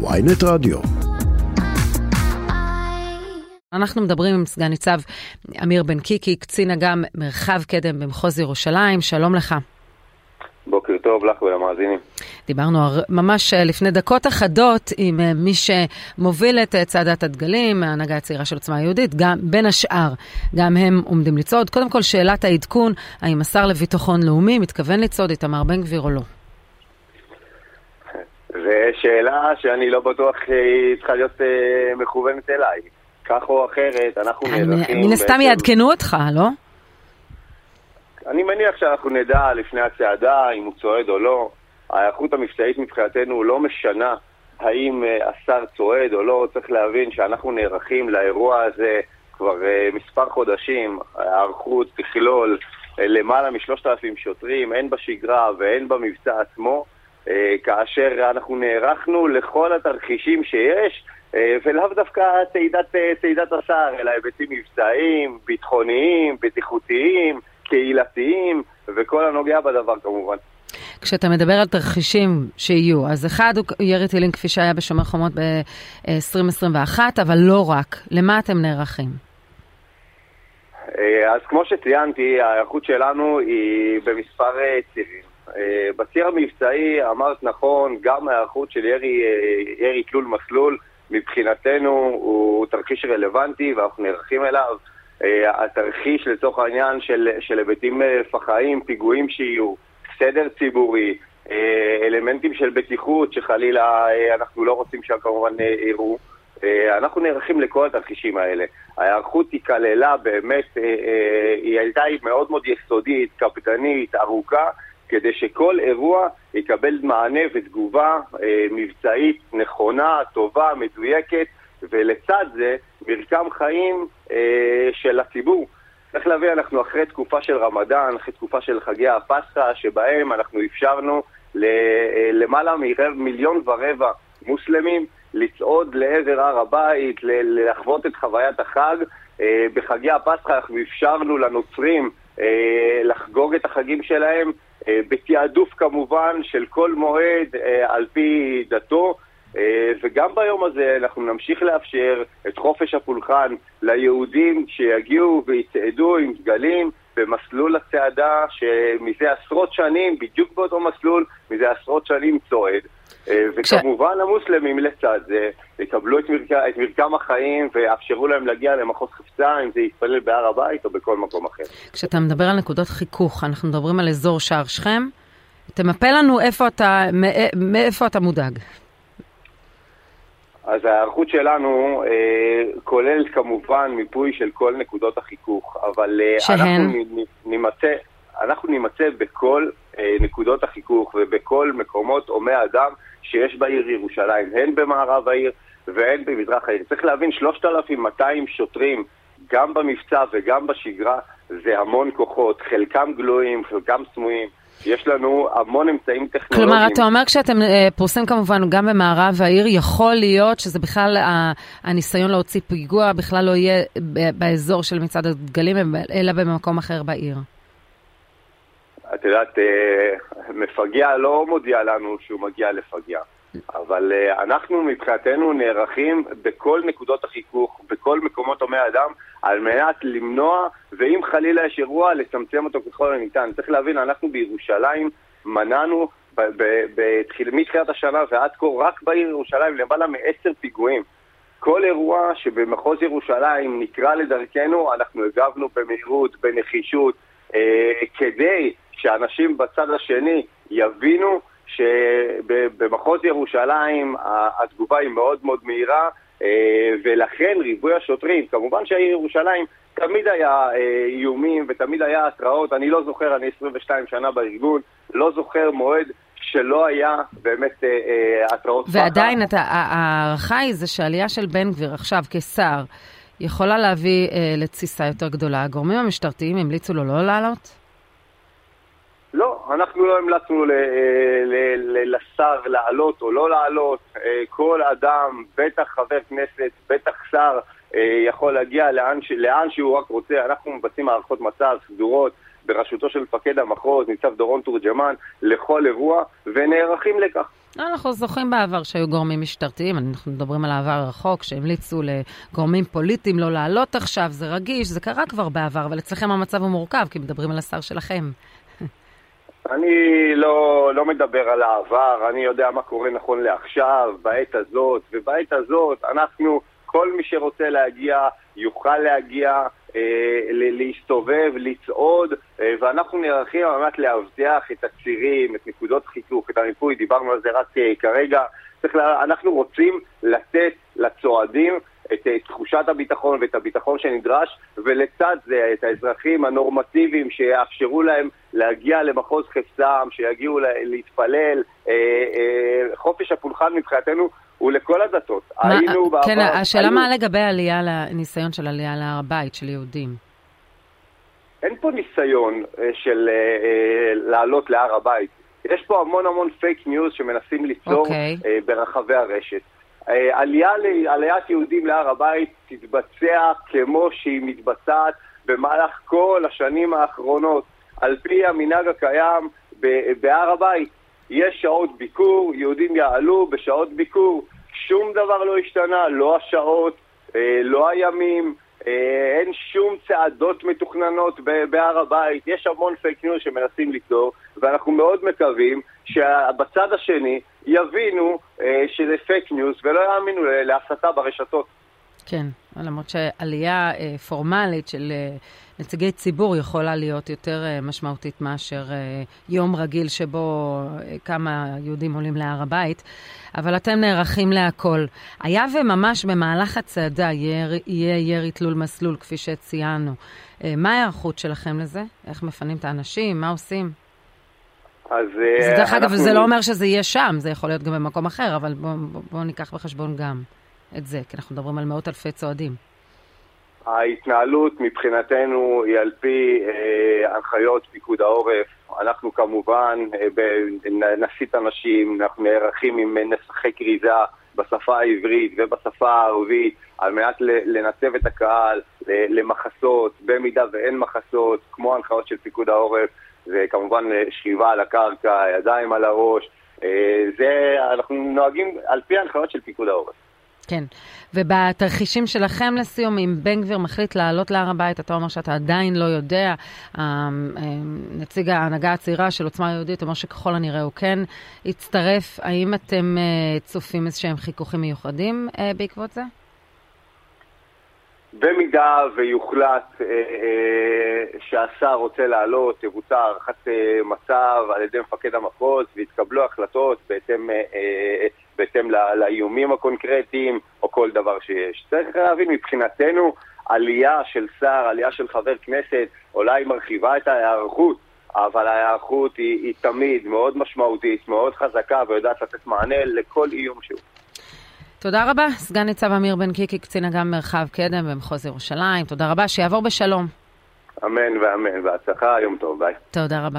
ויינט רדיו. אנחנו מדברים עם סגן ניצב אמיר בן קיקי, קצין אג"ם מרחב קדם במחוז ירושלים, שלום לך. בוקר טוב לך ולמאזינים. דיברנו ממש אה, לפני דקות אחדות עם אה, מי שמוביל את אה, צעדת הדגלים, ההנהגה הצעירה של עוצמה יהודית, גם בין השאר, גם הם עומדים לצעוד. קודם כל, שאלת העדכון, האם השר לביטחון לאומי מתכוון לצעוד איתמר בן גביר או לא? זו שאלה שאני לא בטוח היא צריכה להיות מכוונת אליי. כך או אחרת, אנחנו נערכים... מן הסתם יעדכנו אותך, לא? אני מניח שאנחנו נדע לפני הצעדה אם הוא צועד או לא. ההיערכות המבצעית מבחינתנו לא משנה האם uh, השר צועד או לא. צריך להבין שאנחנו נערכים לאירוע הזה כבר uh, מספר חודשים. ההיערכות תכלול למעלה משלושת אלפים שוטרים, הן בשגרה והן במבצע עצמו, כאשר אנחנו נערכנו לכל התרחישים שיש. ולאו דווקא צעידת, צעידת השר, אלא היבטים מבצעיים, ביטחוניים, בטיחותיים, קהילתיים, וכל הנוגע בדבר כמובן. כשאתה מדבר על תרחישים שיהיו, אז אחד הוא ירי טילים כפי שהיה בשומר חומות ב-2021, אבל לא רק. למה אתם נערכים? אה, אז כמו שציינתי, ההיערכות שלנו היא במספר אה, צירים. אה, בציר המבצעי, אמרת נכון, גם ההיערכות של ירי, ירי תלול מסלול, מבחינתנו הוא תרחיש רלוונטי ואנחנו נערכים אליו. אה, התרחיש לצורך העניין של, של היבטים אה, פח"עים, פיגועים שיהיו, סדר ציבורי, אה, אלמנטים של בטיחות שחלילה אנחנו לא רוצים שם כמובן יראו. אנחנו נערכים לכל התרחישים האלה. ההיערכות היא כללה באמת, היא הייתה מאוד מאוד יסודית, קפדנית, ארוכה, כדי שכל אירוע יקבל מענה ותגובה מבצעית נכונה, טובה, מדויקת, ולצד זה מרקם חיים אה, של הציבור. צריך להבין, אנחנו אחרי תקופה של רמדאן, אחרי תקופה של חגי הפסחא, שבהם אנחנו אפשרנו למעלה ממיליון ורבע מוסלמים לצעוד לעבר הר הבית, לחוות את חוויית החג. אה, בחגי הפסחא אנחנו אפשרנו לנוצרים אה, לחגוג את החגים שלהם, אה, בתעדוף כמובן של כל מועד אה, על פי דתו. אה, וגם ביום הזה אנחנו נמשיך לאפשר את חופש הפולחן ליהודים שיגיעו ויצעדו עם דגלים במסלול הצעדה שמזה עשרות שנים, בדיוק באותו מסלול, מזה עשרות שנים צועד. אה, וכמובן. המוסלמים לצד זה יקבלו את, מרק... את מרקם החיים ויאפשרו להם להגיע למחוז חפצה, אם זה יתפלל בהר הבית או בכל מקום אחר. כשאתה מדבר על נקודות חיכוך, אנחנו מדברים על אזור שער שכם. תמפה לנו איפה אתה, מאיפה אתה מודאג. אז ההיערכות שלנו אה, כוללת כמובן מיפוי של כל נקודות החיכוך, אבל אה, אנחנו נימצא, אנחנו נימצא בכל נקודות החיכוך ובכל מקומות הומי אדם שיש בעיר ירושלים, הן במערב העיר והן במזרח העיר. צריך להבין, 3,200 שוטרים, גם במבצע וגם בשגרה, זה המון כוחות, חלקם גלויים, חלקם סמויים. יש לנו המון אמצעים טכנולוגיים. כלומר, אתה אומר כשאתם אה, פורסים כמובן גם במערב העיר, יכול להיות שזה בכלל הניסיון להוציא פיגוע בכלל לא יהיה באזור של מצעד הדגלים, אלא במקום אחר בעיר. את יודעת, אה, מפגע לא מודיע לנו שהוא מגיע לפגע. אבל uh, אנחנו מבחינתנו נערכים בכל נקודות החיכוך, בכל מקומות הומי אדם, על מנת למנוע, ואם חלילה יש אירוע, לצמצם אותו ככל הניתן. צריך להבין, אנחנו בירושלים מנענו מתחילת השנה ועד כה רק בעיר ירושלים למעלה מעשר פיגועים. כל אירוע שבמחוז ירושלים נקרא לדרכנו, אנחנו הגבנו במהירות, בנחישות, אה, כדי שאנשים בצד השני יבינו שבמחוז ירושלים התגובה היא מאוד מאוד מהירה, אה, ולכן ריבוי השוטרים, כמובן שהעיר ירושלים תמיד היה אה, איומים ותמיד היה התראות, אני לא זוכר, אני 22 שנה בארגון, לא זוכר מועד שלא היה באמת אה, התראות פחד. ועדיין ההערכה היא זה שעלייה של בן גביר עכשיו כשר יכולה להביא לתסיסה יותר גדולה. הגורמים המשטרתיים המליצו לו לא לעלות? אנחנו לא המלצנו לשר לעלות או לא לעלות. אה, כל אדם, בטח חבר כנסת, בטח שר, אה, יכול להגיע לאן, לאן שהוא רק רוצה. אנחנו מבצעים הערכות מצב סדורות בראשותו של מפקד המחוז, ניצב דורון תורג'מן, לכל אירוע, ונערכים לכך. אנחנו זוכרים בעבר שהיו גורמים משטרתיים, אנחנו מדברים על העבר הרחוק, שהמליצו לגורמים פוליטיים לא לעלות עכשיו, זה רגיש, זה קרה כבר בעבר, אבל אצלכם המצב הוא מורכב, כי מדברים על השר שלכם. אני לא, לא מדבר על העבר, אני יודע מה קורה נכון לעכשיו, בעת הזאת, ובעת הזאת אנחנו, כל מי שרוצה להגיע, יוכל להגיע, אה, להסתובב, לצעוד, אה, ואנחנו נערכים על מנת לאבטח את הצירים, את נקודות חיכוך, את הריפוי, דיברנו על זה רק אה, כרגע. לה, אנחנו רוצים לתת לצועדים תחושת הביטחון ואת הביטחון שנדרש, ולצד זה את האזרחים הנורמטיביים שיאפשרו להם להגיע למחוז חפצם, שיגיעו להתפלל. אה, אה, חופש הפולחן מבחינתנו הוא לכל הדתות. מה, היינו בעבר... כן, השאלה היינו... מה לגבי עלייה, ניסיון של עלייה להר הבית, של יהודים? אין פה ניסיון אה, של לעלות להר הבית. יש פה המון המון פייק ניוז שמנסים ליצור okay. אוקיי. ברחבי הרשת. עלייה, עליית יהודים להר הבית תתבצע כמו שהיא מתבצעת במהלך כל השנים האחרונות, על פי המנהג הקיים בהר הבית. יש שעות ביקור, יהודים יעלו בשעות ביקור, שום דבר לא השתנה, לא השעות, אה, לא הימים, אה, אין שום צעדות מתוכננות בהר הבית, יש המון פייק ניוז שמנסים ליצור, ואנחנו מאוד מקווים שבצד השני יבינו אה, שזה פייק ניוז ולא יאמינו להסתה ברשתות. כן, למרות שעלייה אה, פורמלית של אה, נציגי ציבור יכולה להיות יותר אה, משמעותית מאשר אה, יום רגיל שבו אה, כמה יהודים עולים להר הבית, אבל אתם נערכים להכל. היה וממש במהלך הצעדה יהיה, יהיה ירי תלול מסלול, כפי שציינו. אה, מה ההיערכות שלכם לזה? איך מפנים את האנשים? מה עושים? אז זה דרך אגב, זה לא אומר שזה יהיה שם, זה יכול להיות גם במקום אחר, אבל בואו בוא, בוא ניקח בחשבון גם את זה, כי אנחנו מדברים על מאות אלפי צועדים. ההתנהלות מבחינתנו היא על פי אה, הנחיות פיקוד העורף. אנחנו כמובן אה, נסיט אנשים, אנחנו נערכים עם נסחי כריזה בשפה העברית ובשפה הערבית על מנת לנצב את הקהל למחסות, במידה ואין מחסות, כמו הנחיות של פיקוד העורף. וכמובן שכיבה על הקרקע, ידיים על הראש. אה, זה, אנחנו נוהגים על פי ההנחיות של פיקוד העורף. כן, ובתרחישים שלכם לסיום, אם בן גביר מחליט לעלות להר הבית, אתה אומר שאתה עדיין לא יודע, אה, אה, נציג ההנהגה הצעירה של עוצמה יהודית אומר שככל הנראה הוא כן יצטרף, האם אתם צופים איזשהם חיכוכים מיוחדים בעקבות זה? במידה ויוחלט אה, אה, שהשר רוצה לעלות, תבוצע הערכת אה, מצב על ידי מפקד המחוז ויתקבלו החלטות בהתאם, אה, אה, בהתאם לא, לאיומים הקונקרטיים או כל דבר שיש. צריך להבין, מבחינתנו עלייה של שר, עלייה של חבר כנסת, אולי מרחיבה את ההיערכות, אבל ההיערכות היא, היא תמיד מאוד משמעותית, מאוד חזקה ויודעת לתת מענה לכל איום שהוא. תודה רבה, סגן ניצב אמיר בן קיקי, קצין אג"ם מרחב קדם במחוז ירושלים. תודה רבה, שיעבור בשלום. אמן ואמן, בהצלחה, יום טוב, ביי. תודה רבה.